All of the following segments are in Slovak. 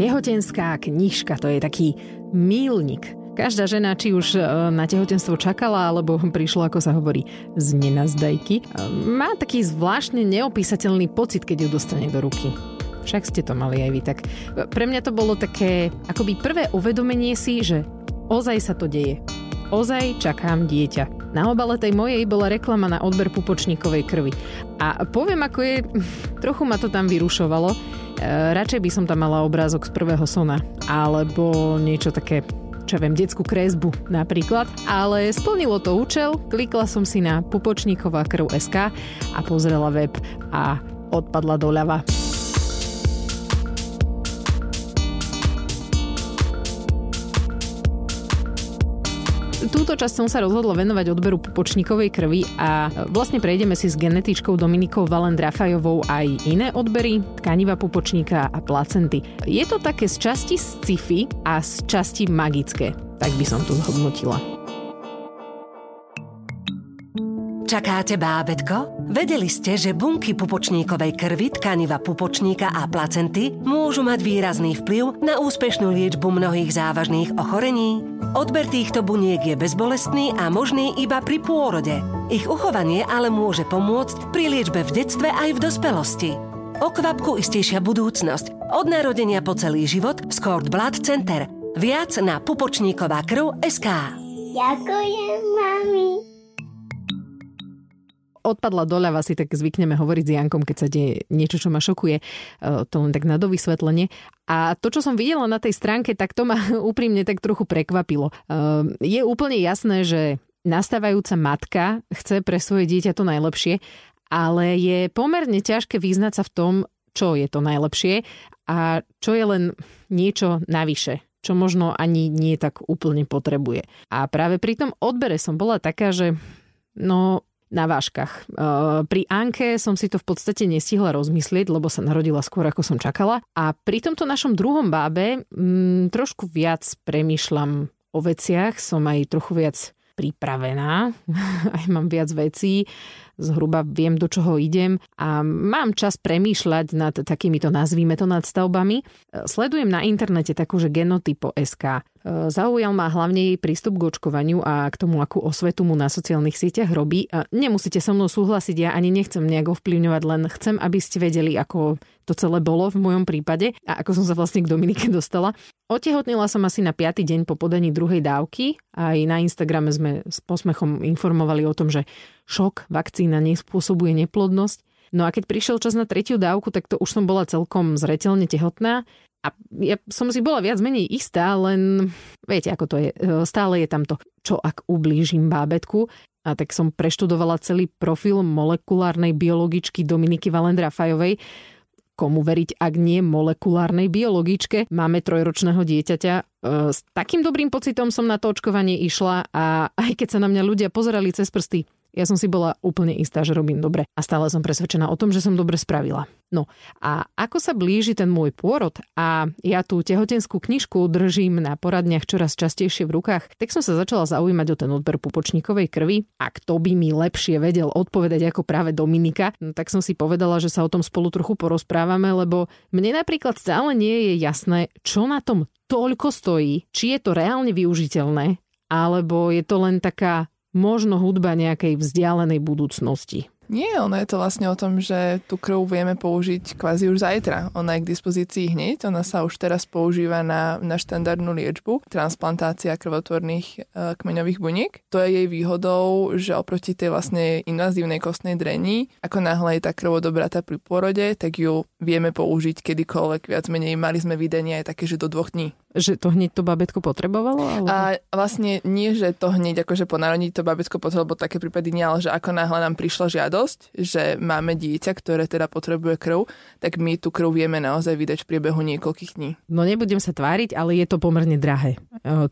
Tehotenská knižka, to je taký mílnik. Každá žena, či už e, na tehotenstvo čakala, alebo prišla, ako sa hovorí, z nenazdajky, e, má taký zvláštne neopísateľný pocit, keď ju dostane do ruky. Však ste to mali aj vy. Tak e, pre mňa to bolo také akoby prvé uvedomenie si, že ozaj sa to deje. Ozaj čakám dieťa. Na obale tej mojej bola reklama na odber pupočníkovej krvi. A poviem, ako je, trochu ma to tam vyrušovalo. E, radšej by som tam mala obrázok z prvého sona, alebo niečo také čo viem, detskú kresbu napríklad, ale splnilo to účel, klikla som si na pupočníková krv SK a pozrela web a odpadla doľava. Túto časť som sa rozhodla venovať odberu pupočníkovej krvi a vlastne prejdeme si s genetičkou Dominikou Valen Drafajovou aj iné odbery, tkaniva pupočníka a placenty. Je to také z časti sci-fi a z časti magické, tak by som to zhodnotila. Čakáte bábetko? Vedeli ste, že bunky pupočníkovej krvi, tkaniva pupočníka a placenty môžu mať výrazný vplyv na úspešnú liečbu mnohých závažných ochorení? Odber týchto buniek je bezbolestný a možný iba pri pôrode. Ich uchovanie ale môže pomôcť pri liečbe v detstve aj v dospelosti. O kvapku istejšia budúcnosť. Od narodenia po celý život z Cord Blood Center. Viac na pupočníková krv SK. Ďakujem, mami odpadla doľava si tak zvykneme hovoriť s Jankom, keď sa deje niečo, čo ma šokuje. E, to len tak na dovysvetlenie. A to, čo som videla na tej stránke, tak to ma úprimne tak trochu prekvapilo. E, je úplne jasné, že nastávajúca matka chce pre svoje dieťa to najlepšie, ale je pomerne ťažké vyznať sa v tom, čo je to najlepšie a čo je len niečo navyše čo možno ani nie tak úplne potrebuje. A práve pri tom odbere som bola taká, že no na váškach. Pri Anke som si to v podstate nestihla rozmyslieť, lebo sa narodila skôr, ako som čakala. A pri tomto našom druhom bábe m, mm, trošku viac premýšľam o veciach, som aj trochu viac pripravená, aj mám viac vecí, zhruba viem, do čoho idem a mám čas premýšľať nad takýmito, nazvíme to, nadstavbami. Sledujem na internete takú, že genotypo SK. Zaujal ma hlavne jej prístup k očkovaniu a k tomu, akú osvetu mu na sociálnych sieťach robí. Nemusíte so mnou súhlasiť, ja ani nechcem nejak ovplyvňovať, len chcem, aby ste vedeli, ako to celé bolo v mojom prípade a ako som sa vlastne k Dominike dostala. Otehotnila som asi na 5. deň po podaní druhej dávky. Aj na Instagrame sme s posmechom informovali o tom, že šok, vakcína nespôsobuje neplodnosť. No a keď prišiel čas na tretiu dávku, tak to už som bola celkom zretelne tehotná. A ja som si bola viac menej istá, len viete, ako to je. E, stále je tam to, čo ak ublížim bábetku. A tak som preštudovala celý profil molekulárnej biologičky Dominiky Valendra Fajovej. Komu veriť, ak nie molekulárnej biologičke? Máme trojročného dieťaťa. E, s takým dobrým pocitom som na to očkovanie išla a aj keď sa na mňa ľudia pozerali cez prsty, ja som si bola úplne istá, že robím dobre a stále som presvedčená o tom, že som dobre spravila. No a ako sa blíži ten môj pôrod a ja tú tehotenskú knižku držím na poradniach čoraz častejšie v rukách, tak som sa začala zaujímať o ten odber pupočníkovej krvi a kto by mi lepšie vedel odpovedať ako práve Dominika, no, tak som si povedala, že sa o tom spolu trochu porozprávame, lebo mne napríklad stále nie je jasné, čo na tom toľko stojí, či je to reálne využiteľné, alebo je to len taká možno hudba nejakej vzdialenej budúcnosti. Nie, ono je to vlastne o tom, že tú krv vieme použiť kvázi už zajtra. Ona je k dispozícii hneď, ona sa už teraz používa na, na štandardnú liečbu, transplantácia krvotvorných e, kmeňových buniek. To je jej výhodou, že oproti tej vlastne invazívnej kostnej drení, ako náhle je tá krv odobratá pri pôrode, tak ju vieme použiť kedykoľvek viac menej. Mali sme videnia aj také, že do dvoch dní že to hneď to babetko potrebovalo? Alebo... A vlastne nie, že to hneď akože po narodení to babetko potrebovalo, také prípady nie, ale že ako náhle nám prišla žiadosť, že máme dieťa, ktoré teda potrebuje krv, tak my tú krv vieme naozaj vydať v priebehu niekoľkých dní. No nebudem sa tváriť, ale je to pomerne drahé.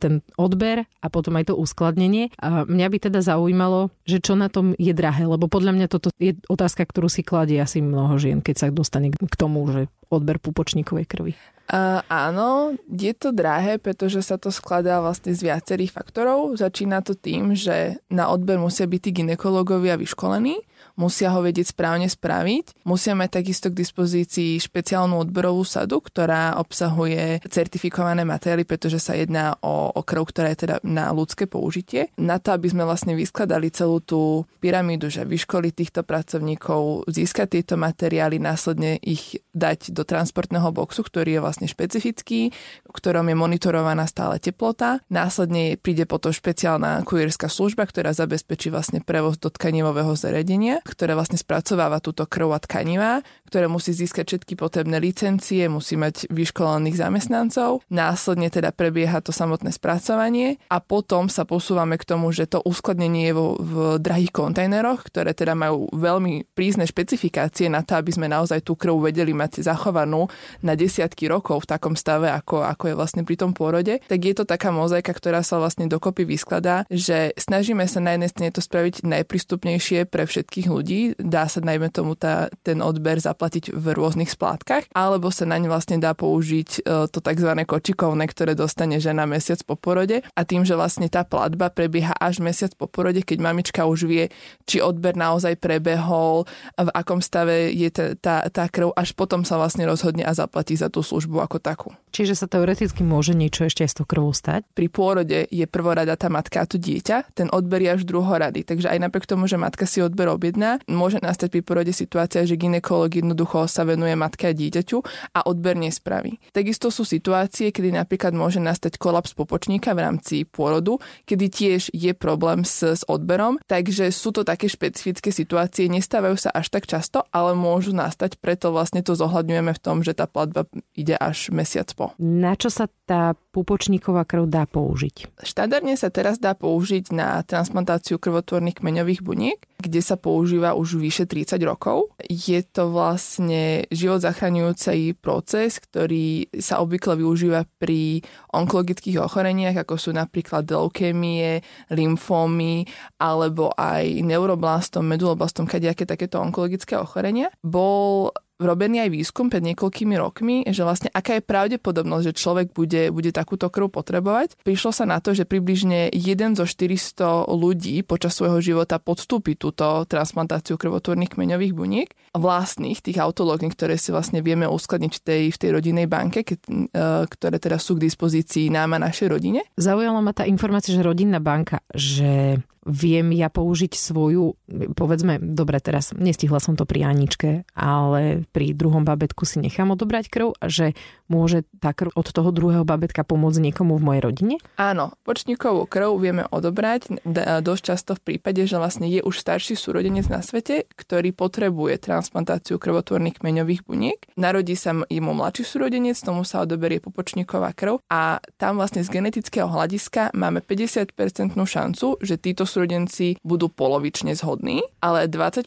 Ten odber a potom aj to uskladnenie. A mňa by teda zaujímalo, že čo na tom je drahé, lebo podľa mňa toto je otázka, ktorú si kladie asi mnoho žien, keď sa dostane k tomu, že odber pupočníkovej krvi. Uh, áno, je to drahé, pretože sa to skladá vlastne z viacerých faktorov. Začína to tým, že na odber musia byť tí ginekológovia vyškolení musia ho vedieť správne spraviť, musia mať takisto k dispozícii špeciálnu odberovú sadu, ktorá obsahuje certifikované materiály, pretože sa jedná o, o krv, ktorá je teda na ľudské použitie. Na to, aby sme vlastne vyskladali celú tú pyramídu, že vyškoliť týchto pracovníkov, získať tieto materiály, následne ich dať do transportného boxu, ktorý je vlastne špecifický, v ktorom je monitorovaná stále teplota. Následne príde potom špeciálna kurierská služba, ktorá zabezpečí vlastne prevoz do tkanivového zariadenia, ktoré vlastne spracováva túto krv a tkanivá, ktoré musí získať všetky potrebné licencie, musí mať vyškolených zamestnancov. Následne teda prebieha to samotné spracovanie a potom sa posúvame k tomu, že to uskladnenie je vo, v drahých kontajneroch, ktoré teda majú veľmi prísne špecifikácie na to, aby sme naozaj tú krv vedeli mať zachovanú na desiatky rokov v takom stave, ako, ako je vlastne pri tom pôrode. Tak je to taká mozaika, ktorá sa vlastne dokopy vyskladá, že snažíme sa na jednej strane to spraviť najprístupnejšie pre všetkých ľudí. Dá sa najmä tomu tá, ten odber zaplatiť v rôznych splátkach, alebo sa naň vlastne dá použiť e, to tzv. kočikovné, ktoré dostane žena mesiac po porode. A tým, že vlastne tá platba prebieha až mesiac po porode, keď mamička už vie, či odber naozaj prebehol, v akom stave je tá, tá, tá krv, až potom sa vlastne rozhodne a zaplatí za tú službu ako takú. Čiže sa teoreticky môže niečo ešte aj s tou krvou stať? Pri pôrode je prvorada tá matka a to dieťa, ten odber je až druhorady. Takže aj napriek tomu, že matka si odber objedná. Môže nastať pri porode situácia, že ginekolog jednoducho sa venuje matke a dieťaťu a odber nespraví. Takisto sú situácie, kedy napríklad môže nastať kolaps popočníka v rámci pôrodu, kedy tiež je problém s, s odberom, takže sú to také špecifické situácie, nestávajú sa až tak často, ale môžu nastať, preto vlastne to zohľadňujeme v tom, že tá platba ide až mesiac po. Na čo sa tá pupočníková krv dá použiť? Štandardne sa teraz dá použiť na transplantáciu krvotvorných kmeňových buniek, kde sa používa už vyše 30 rokov. Je to vlastne život zachraňujúci proces, ktorý sa obvykle využíva pri onkologických ochoreniach, ako sú napríklad leukémie, lymfómy alebo aj neuroblastom, meduloblastom, kadejaké takéto onkologické ochorenia. Bol robený aj výskum pred niekoľkými rokmi, že vlastne aká je pravdepodobnosť, že človek bude, bude takúto krv potrebovať. Prišlo sa na to, že približne 1 zo 400 ľudí počas svojho života podstúpi túto transplantáciu krvotvorných kmeňových buniek, vlastných, tých autológnych, ktoré si vlastne vieme uskladniť v tej, v tej rodinnej banke, keď, e, ktoré teda sú k dispozícii nám a našej rodine. Zaujala ma tá informácia, že rodinná banka, že viem ja použiť svoju, povedzme, dobre teraz, nestihla som to pri Aničke, ale pri druhom babetku si nechám odobrať krv, že môže krv od toho druhého babetka pomôcť niekomu v mojej rodine? Áno, počníkovú krv vieme odobrať dosť často v prípade, že vlastne je už starší súrodenec na svete, ktorý potrebuje transplantáciu krvotvorných kmeňových buniek. Narodí sa mu mladší súrodenec, tomu sa odoberie popočníková krv a tam vlastne z genetického hľadiska máme 50% šancu, že títo súrodenci budú polovične zhodní, ale 25%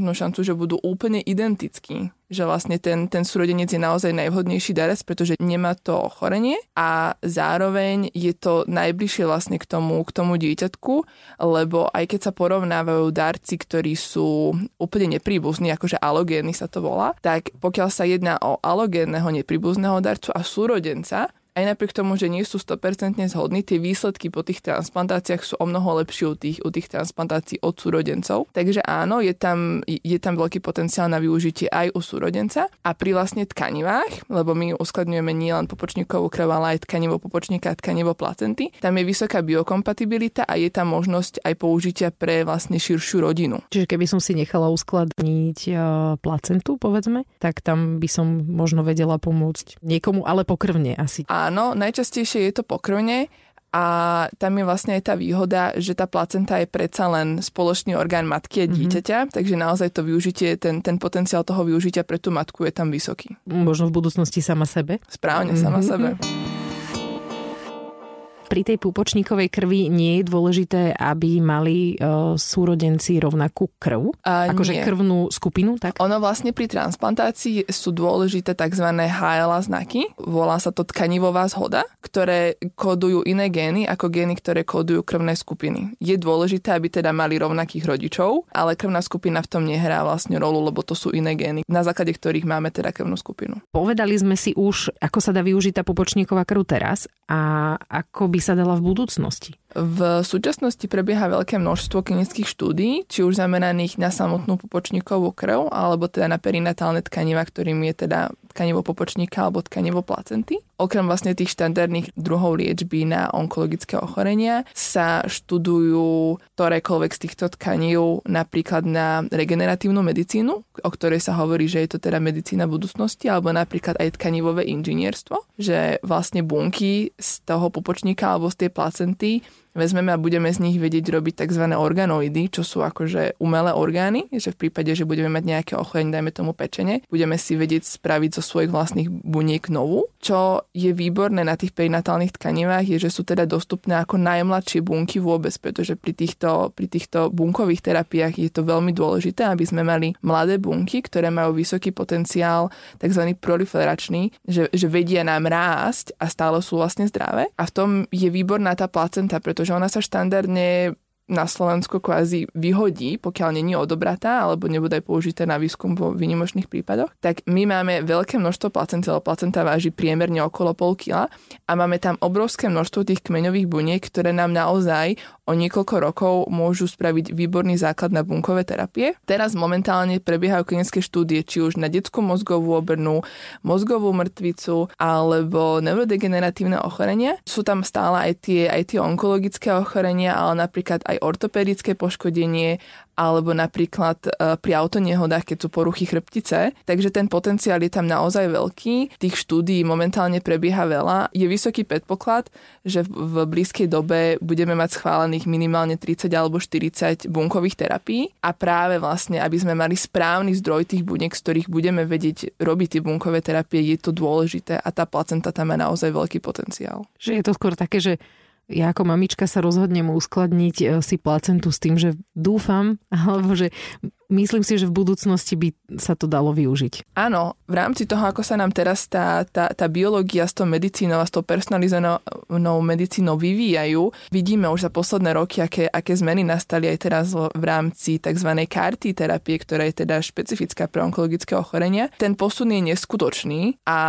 šancu, že budú úplne identickí. Že vlastne ten, ten súrodenec je naozaj najvhodnejší darec, pretože nemá to ochorenie a zároveň je to najbližšie vlastne k tomu, k tomu dieťatku, lebo aj keď sa porovnávajú darci, ktorí sú úplne nepríbuzní, akože alogénny sa to volá, tak pokiaľ sa jedná o alogénneho nepríbuzného darcu a súrodenca, aj napriek tomu, že nie sú 100% zhodní, tie výsledky po tých transplantáciách sú o mnoho lepšie u tých, u tých transplantácií od súrodencov. Takže áno, je tam, je tam veľký potenciál na využitie aj u súrodenca a pri vlastne tkanivách, lebo my uskladňujeme nielen popočníkovú krv, ale aj tkanivo popočníka tkanivo placenty. Tam je vysoká biokompatibilita a je tam možnosť aj použitia pre vlastne širšiu rodinu. Čiže keby som si nechala uskladniť e, placentu, povedzme, tak tam by som možno vedela pomôcť niekomu, ale pokrvne asi. A áno, najčastejšie je to pokrvne a tam je vlastne aj tá výhoda, že tá placenta je predsa len spoločný orgán matky a mhm. dieťaťa, mm-hmm. takže naozaj to využitie, ten, ten potenciál toho využitia pre tú matku je tam vysoký. Možno v budúcnosti sama sebe? Správne, sama mm-hmm. sebe pri tej pupočníkovej krvi nie je dôležité, aby mali uh, súrodenci rovnakú krv? Uh, akože nie. krvnú skupinu? Tak? Ono vlastne pri transplantácii sú dôležité tzv. HLA znaky. Volá sa to tkanivová zhoda, ktoré kodujú iné gény ako gény, ktoré kodujú krvné skupiny. Je dôležité, aby teda mali rovnakých rodičov, ale krvná skupina v tom nehrá vlastne rolu, lebo to sú iné gény, na základe ktorých máme teda krvnú skupinu. Povedali sme si už, ako sa dá využiť tá pupočníková krv teraz a ako by by sa dala v budúcnosti? V súčasnosti prebieha veľké množstvo klinických štúdí, či už zameraných na samotnú pupočníkovú krv, alebo teda na perinatálne tkaniva, ktorým je teda tkanivo popočníka alebo tkanivo placenty. Okrem vlastne tých štandardných druhov liečby na onkologické ochorenia sa študujú ktorékoľvek z týchto tkanív napríklad na regeneratívnu medicínu, o ktorej sa hovorí, že je to teda medicína budúcnosti, alebo napríklad aj tkanivové inžinierstvo, že vlastne bunky z toho pupočníka alebo z tej placenty vezmeme a budeme z nich vedieť robiť tzv. organoidy, čo sú akože umelé orgány, že v prípade, že budeme mať nejaké ochorenie, dajme tomu pečenie, budeme si vedieť spraviť zo svojich vlastných buniek novú. Čo je výborné na tých perinatálnych tkanivách je, že sú teda dostupné ako najmladšie bunky vôbec, pretože pri týchto, pri týchto bunkových terapiách je to veľmi dôležité, aby sme mali mladé bunky, ktoré majú vysoký potenciál, tzv. proliferačný, že, že vedia nám rásť a stále sú vlastne zdravé. A v tom je výborná tá placenta, pretože že ona sa štandardne na Slovensku kvázi vyhodí, pokiaľ není odobratá alebo nebude použité na výskum vo výnimočných prípadoch, tak my máme veľké množstvo placenty, lebo placenta váži priemerne okolo pol kila a máme tam obrovské množstvo tých kmeňových buniek, ktoré nám naozaj o niekoľko rokov môžu spraviť výborný základ na bunkové terapie. Teraz momentálne prebiehajú klinické štúdie, či už na detskú mozgovú obrnu, mozgovú mŕtvicu alebo neurodegeneratívne ochorenia. Sú tam stále aj tie, aj tie onkologické ochorenia, ale napríklad aj ortopedické poškodenie alebo napríklad e, pri autonehodách, keď sú poruchy chrbtice. Takže ten potenciál je tam naozaj veľký. Tých štúdií momentálne prebieha veľa. Je vysoký predpoklad, že v blízkej dobe budeme mať schválených minimálne 30 alebo 40 bunkových terapií a práve vlastne, aby sme mali správny zdroj tých buniek, z ktorých budeme vedieť robiť tie bunkové terapie, je to dôležité a tá placenta tam má naozaj veľký potenciál. Že je to skôr také, že ja ako mamička sa rozhodnem uskladniť e, si placentu s tým, že dúfam, alebo že myslím si, že v budúcnosti by sa to dalo využiť. Áno, v rámci toho, ako sa nám teraz tá, tá, tá biológia s tou medicínou a s tou personalizovanou medicínou vyvíjajú, vidíme už za posledné roky, aké, aké zmeny nastali aj teraz v rámci tzv. karty terapie, ktorá je teda špecifická pre onkologické ochorenia. Ten posun je neskutočný a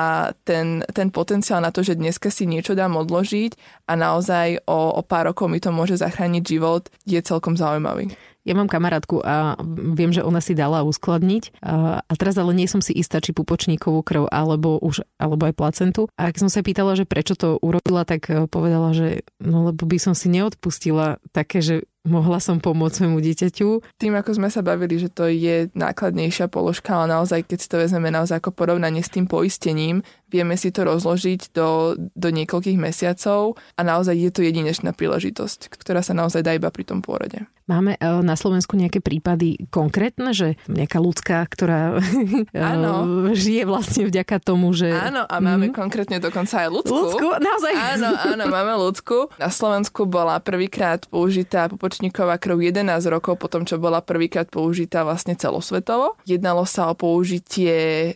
ten, ten potenciál na to, že dneska si niečo dám odložiť a naozaj o, o pár rokov mi to môže zachrániť život, je celkom zaujímavý. Ja mám kamarátku a viem, že ona si dala uskladniť a teraz ale nie som si istá, či pupočníkovú krv alebo, už, alebo aj placentu. A ak som sa pýtala, že prečo to urobila, tak e, povedala, že no lebo by som si neodpustila také, že mohla som pomôcť svojmu dieťaťu. Tým, ako sme sa bavili, že to je nákladnejšia položka, ale naozaj, keď si to vezmeme naozaj ako porovnanie s tým poistením, vieme si to rozložiť do, do niekoľkých mesiacov a naozaj je to jedinečná príležitosť, ktorá sa naozaj dá iba pri tom pôrode. Máme e, na Slovensku nejaké prípady konkrétne, že nejaká ľudská, ktorá Áno. žije vlastne vďaka tomu, že... Áno, a máme mm. konkrétne dokonca aj ľudskú. Ľudskú? Naozaj? Áno, áno, máme ľudskú. Na Slovensku bola prvýkrát použitá popočníková krv 11 rokov potom, čo bola prvýkrát použitá vlastne celosvetovo. Jednalo sa o použitie e,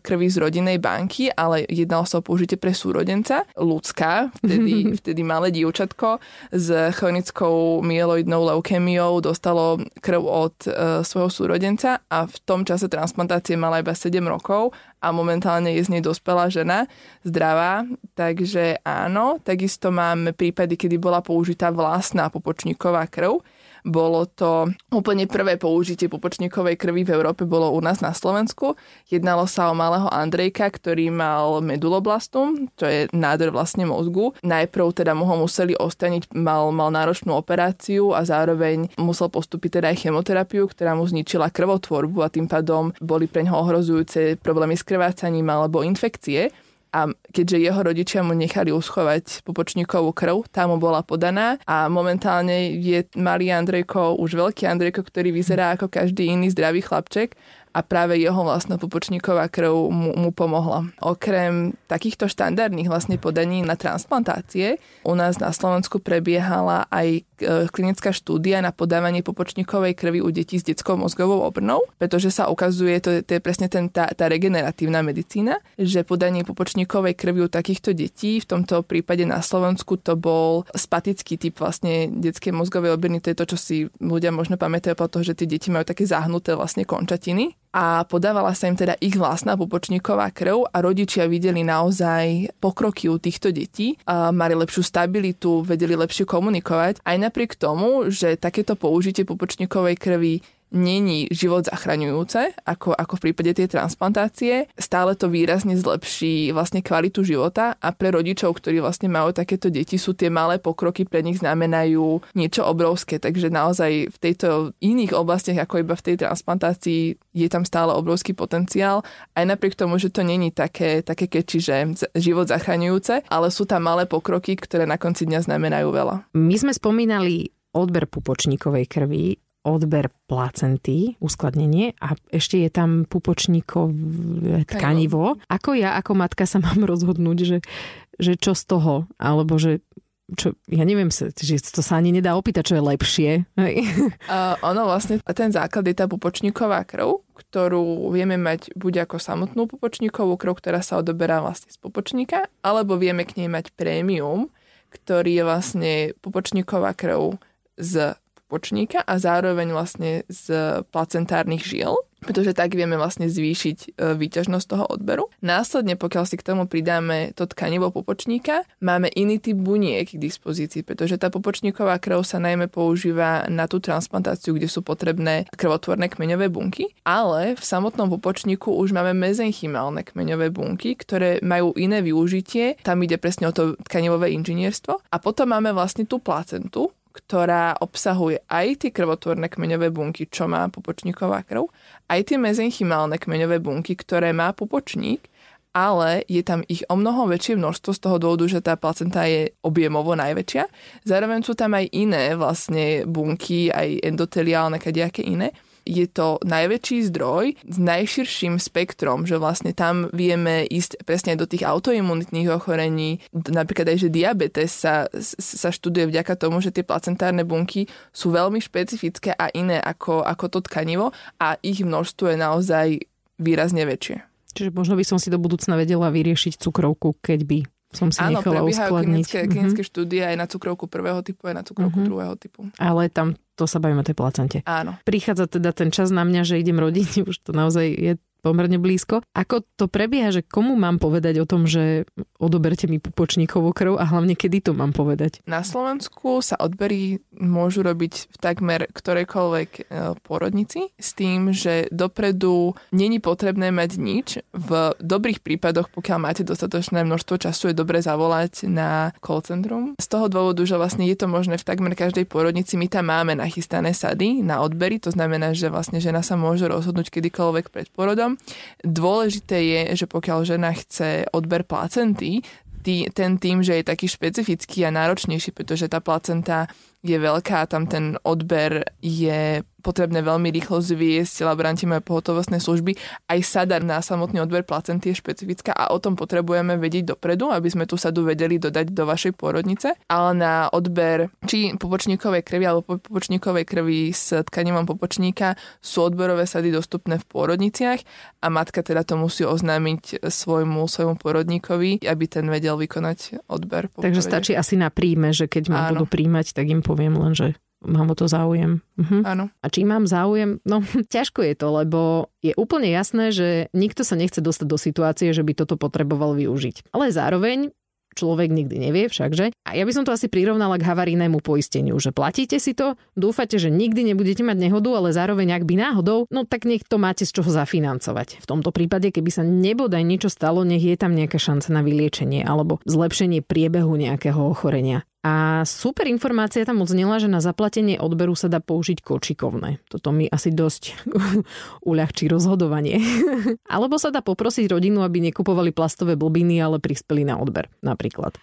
krvi z rodinej banky, ale jednalo sa o použitie pre súrodenca. Ľudská, vtedy, vtedy malé dievčatko s chronickou mieloidnou leukémiou dostalo krv od e, svojho súrodenca a v tom čase transplantácie mala iba 7 rokov a momentálne je z nej dospelá žena, zdravá, takže áno. Takisto máme prípady, kedy bola použitá vlastná popočníková krv bolo to úplne prvé použitie pupočníkovej krvi v Európe bolo u nás na Slovensku. Jednalo sa o malého Andrejka, ktorý mal meduloblastum, čo je nádor vlastne mozgu. Najprv teda mu ho museli ostaniť, mal, mal náročnú operáciu a zároveň musel postúpiť teda aj chemoterapiu, ktorá mu zničila krvotvorbu a tým pádom boli pre ňoho ohrozujúce problémy s krvácaním alebo infekcie a keďže jeho rodičia mu nechali uschovať pupočníkovú krv, tá mu bola podaná. A momentálne je malý Andrejko, už veľký Andrejko, ktorý vyzerá ako každý iný zdravý chlapček a práve jeho vlastná pupočníková krv mu, mu pomohla. Okrem takýchto štandardných vlastne podaní na transplantácie u nás na Slovensku prebiehala aj e, klinická štúdia na podávanie pupočníkovej krvi u detí s detskou mozgovou obrnou, pretože sa ukazuje, to, to je presne ten, tá, tá regeneratívna medicína, že podanie pupočníkovej krvi u takýchto detí, v tomto prípade na Slovensku to bol spatický typ vlastne detskej mozgovej obrny, to je to, čo si ľudia možno pamätajú po toho, že tie deti majú také zahnuté vlastne končatiny a podávala sa im teda ich vlastná pupočníková krv a rodičia videli naozaj pokroky u týchto detí, mali lepšiu stabilitu, vedeli lepšie komunikovať. Aj napriek tomu, že takéto použitie pupočníkovej krvi není život zachraňujúce, ako, ako v prípade tej transplantácie. Stále to výrazne zlepší vlastne kvalitu života a pre rodičov, ktorí vlastne majú takéto deti, sú tie malé pokroky pre nich znamenajú niečo obrovské. Takže naozaj v tejto iných oblastiach, ako iba v tej transplantácii, je tam stále obrovský potenciál. Aj napriek tomu, že to není také, také keči, že život zachraňujúce, ale sú tam malé pokroky, ktoré na konci dňa znamenajú veľa. My sme spomínali odber pupočníkovej krvi odber placenty, uskladnenie a ešte je tam pupočníkové tkanivo. Ako ja ako matka sa mám rozhodnúť, že, že čo z toho, alebo že čo, ja neviem, že to sa ani nedá opýtať, čo je lepšie. Uh, ono vlastne, ten základ je tá pupočníková krv, ktorú vieme mať buď ako samotnú pupočníkovú krv, ktorá sa odoberá vlastne z pupočníka, alebo vieme k nej mať prémium, ktorý je vlastne pupočníková krv z pupočníka a zároveň vlastne z placentárnych žil, pretože tak vieme vlastne zvýšiť e, výťažnosť toho odberu. Následne, pokiaľ si k tomu pridáme to tkanivo pupočníka, máme iný typ buniek k dispozícii, pretože tá pupočníková krv sa najmä používa na tú transplantáciu, kde sú potrebné krvotvorné kmeňové bunky, ale v samotnom pupočníku už máme mezenchymálne kmeňové bunky, ktoré majú iné využitie, tam ide presne o to tkanivové inžinierstvo a potom máme vlastne tú placentu, ktorá obsahuje aj tie krvotvorné kmeňové bunky, čo má pupočníková krv, aj tie mezenchymálne kmeňové bunky, ktoré má pupočník, ale je tam ich o mnoho väčšie množstvo z toho dôvodu, že tá placenta je objemovo najväčšia. Zároveň sú tam aj iné vlastne bunky, aj endoteliálne, kadejaké iné je to najväčší zdroj s najširším spektrom, že vlastne tam vieme ísť presne do tých autoimunitných ochorení. Napríklad aj, že diabetes sa, sa študuje vďaka tomu, že tie placentárne bunky sú veľmi špecifické a iné ako, ako to tkanivo a ich množstvo je naozaj výrazne väčšie. Čiže možno by som si do budúcna vedela vyriešiť cukrovku, keď by som si Áno, nechala uskladniť. klinické, mm-hmm. klinické štúdie aj na cukrovku prvého typu, aj na cukrovku mm-hmm. druhého typu. Ale tam to sa bavíme o tej placente. Áno. Prichádza teda ten čas na mňa, že idem rodiť, už to naozaj je pomerne blízko. Ako to prebieha, že komu mám povedať o tom, že odoberte mi pupočníkovú krv a hlavne kedy to mám povedať? Na Slovensku sa odbery môžu robiť v takmer ktorejkoľvek e, porodnici s tým, že dopredu není potrebné mať nič. V dobrých prípadoch, pokiaľ máte dostatočné množstvo času, je dobre zavolať na call centrum. Z toho dôvodu, že vlastne je to možné v takmer každej porodnici, my tam máme nachystané sady na odbery, to znamená, že vlastne žena sa môže rozhodnúť kedykoľvek pred porodom Dôležité je, že pokiaľ žena chce odber placenty, tý, ten tým, že je taký špecifický a náročnejší, pretože tá placenta je veľká, tam ten odber je potrebné veľmi rýchlo zviesť, laboranti majú pohotovostné služby. Aj sada na samotný odber placenty je špecifická a o tom potrebujeme vedieť dopredu, aby sme tú sadu vedeli dodať do vašej pôrodnice. Ale na odber či pupočníkovej krvi alebo pupočníkovej krvi s tkanivom pupočníka sú odberové sady dostupné v pôrodniciach a matka teda to musí oznámiť svojmu, svojmu pôrodníkovi, aby ten vedel vykonať odber. Takže stačí asi na príjme, že keď ma budú príjmať, tak im poviem len, že mám o to záujem. Mhm. Áno. A či mám záujem? No, ťažko je to, lebo je úplne jasné, že nikto sa nechce dostať do situácie, že by toto potreboval využiť. Ale zároveň človek nikdy nevie všakže. A ja by som to asi prirovnala k havarijnému poisteniu, že platíte si to, dúfate, že nikdy nebudete mať nehodu, ale zároveň ak by náhodou, no tak nech to máte z čoho zafinancovať. V tomto prípade, keby sa nebodaj niečo stalo, nech je tam nejaká šanca na vyliečenie alebo zlepšenie priebehu nejakého ochorenia. A super informácia tam odznela, že na zaplatenie odberu sa dá použiť kočikovné. Toto mi asi dosť uľahčí rozhodovanie. Alebo sa dá poprosiť rodinu, aby nekupovali plastové blbiny, ale prispeli na odber napríklad.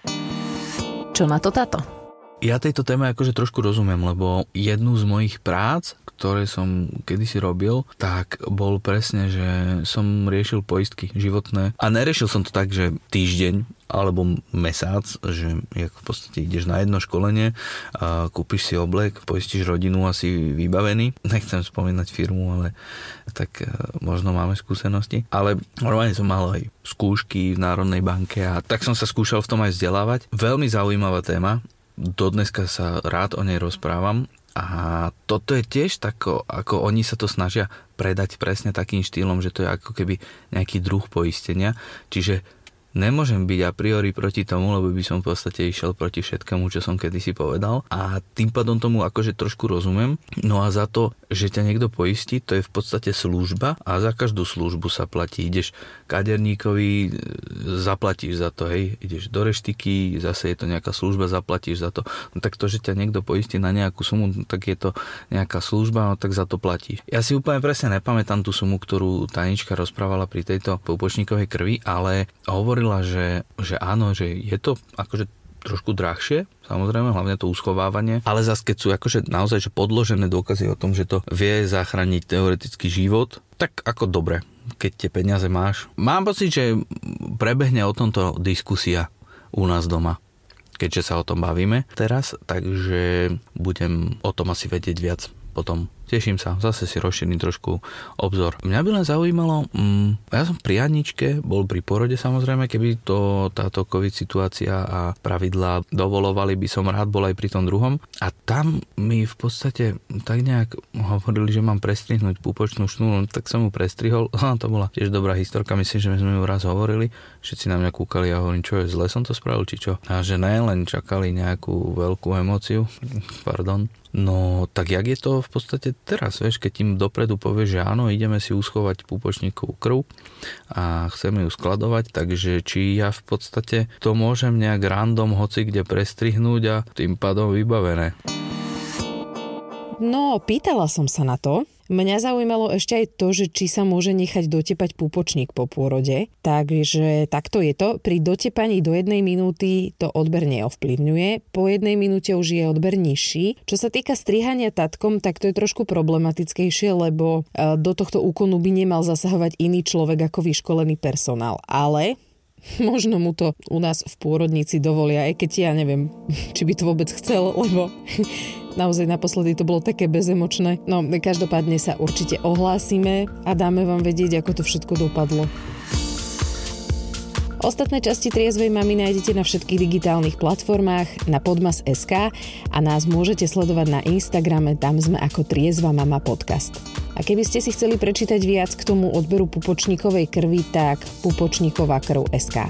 Čo na to táto? Ja tejto téme akože trošku rozumiem, lebo jednu z mojich prác, ktoré som kedysi robil, tak bol presne, že som riešil poistky životné a neriešil som to tak, že týždeň alebo mesác, že v podstate ideš na jedno školenie, a kúpiš si oblek, poistíš rodinu a si vybavený. Nechcem spomínať firmu, ale tak e, možno máme skúsenosti. Ale normálne som mal aj skúšky v Národnej banke a tak som sa skúšal v tom aj vzdelávať. Veľmi zaujímavá téma, dodneska sa rád o nej rozprávam A toto je tiež tako, ako oni sa to snažia predať presne takým štýlom, že to je ako keby nejaký druh poistenia. Čiže nemôžem byť a priori proti tomu, lebo by som v podstate išiel proti všetkému, čo som kedysi povedal a tým pádom tomu akože trošku rozumiem. No a za to, že ťa niekto poistí, to je v podstate služba a za každú službu sa platí. Ideš kaderníkovi, zaplatíš za to, hej, ideš do reštiky, zase je to nejaká služba, zaplatíš za to. No tak to, že ťa niekto poistí na nejakú sumu, no tak je to nejaká služba, no tak za to platíš. Ja si úplne presne nepamätám tú sumu, ktorú Tanička rozprávala pri tejto poupočníkovej krvi, ale hovorí hovorila, že, že áno, že je to akože trošku drahšie, samozrejme, hlavne to uschovávanie, ale zase keď sú akože naozaj že podložené dôkazy o tom, že to vie zachrániť teoretický život, tak ako dobre, keď tie peniaze máš. Mám pocit, že prebehne o tomto diskusia u nás doma keďže sa o tom bavíme teraz, takže budem o tom asi vedieť viac potom teším sa, zase si rozšírim trošku obzor. Mňa by len zaujímalo, mm, ja som pri Aničke, bol pri porode samozrejme, keby to táto covid situácia a pravidlá dovolovali, by som rád bol aj pri tom druhom. A tam mi v podstate tak nejak hovorili, že mám prestrihnúť púpočnú šnúru, tak som ju prestrihol. To bola tiež dobrá historka, myslím, že sme ju raz hovorili. Všetci na mňa kúkali a hovorím, čo je zle som to spravil, či čo. A že ne, len čakali nejakú veľkú emóciu. Pardon. No tak jak je to v podstate teraz, vieš, keď im dopredu povieš, že áno, ideme si uschovať púpočníkovú krv a chceme ju skladovať, takže či ja v podstate to môžem nejak random hoci kde prestrihnúť a tým pádom vybavené. No, pýtala som sa na to. Mňa zaujímalo ešte aj to, že či sa môže nechať dotepať púpočník po pôrode. Takže takto je to. Pri dotepaní do jednej minúty to odber neovplyvňuje. Po jednej minúte už je odber nižší. Čo sa týka strihania tatkom, tak to je trošku problematickejšie, lebo e, do tohto úkonu by nemal zasahovať iný človek ako vyškolený personál. Ale Možno mu to u nás v pôrodnici dovolia, aj keď ja neviem, či by to vôbec chcel, lebo naozaj naposledy to bolo také bezemočné. No, každopádne sa určite ohlásime a dáme vám vedieť, ako to všetko dopadlo. Ostatné časti Triezvej mamy nájdete na všetkých digitálnych platformách na podmas.sk a nás môžete sledovať na Instagrame, tam sme ako Triezva mama podcast. A keby ste si chceli prečítať viac k tomu odberu pupočníkovej krvi, tak pupočníková krv SK.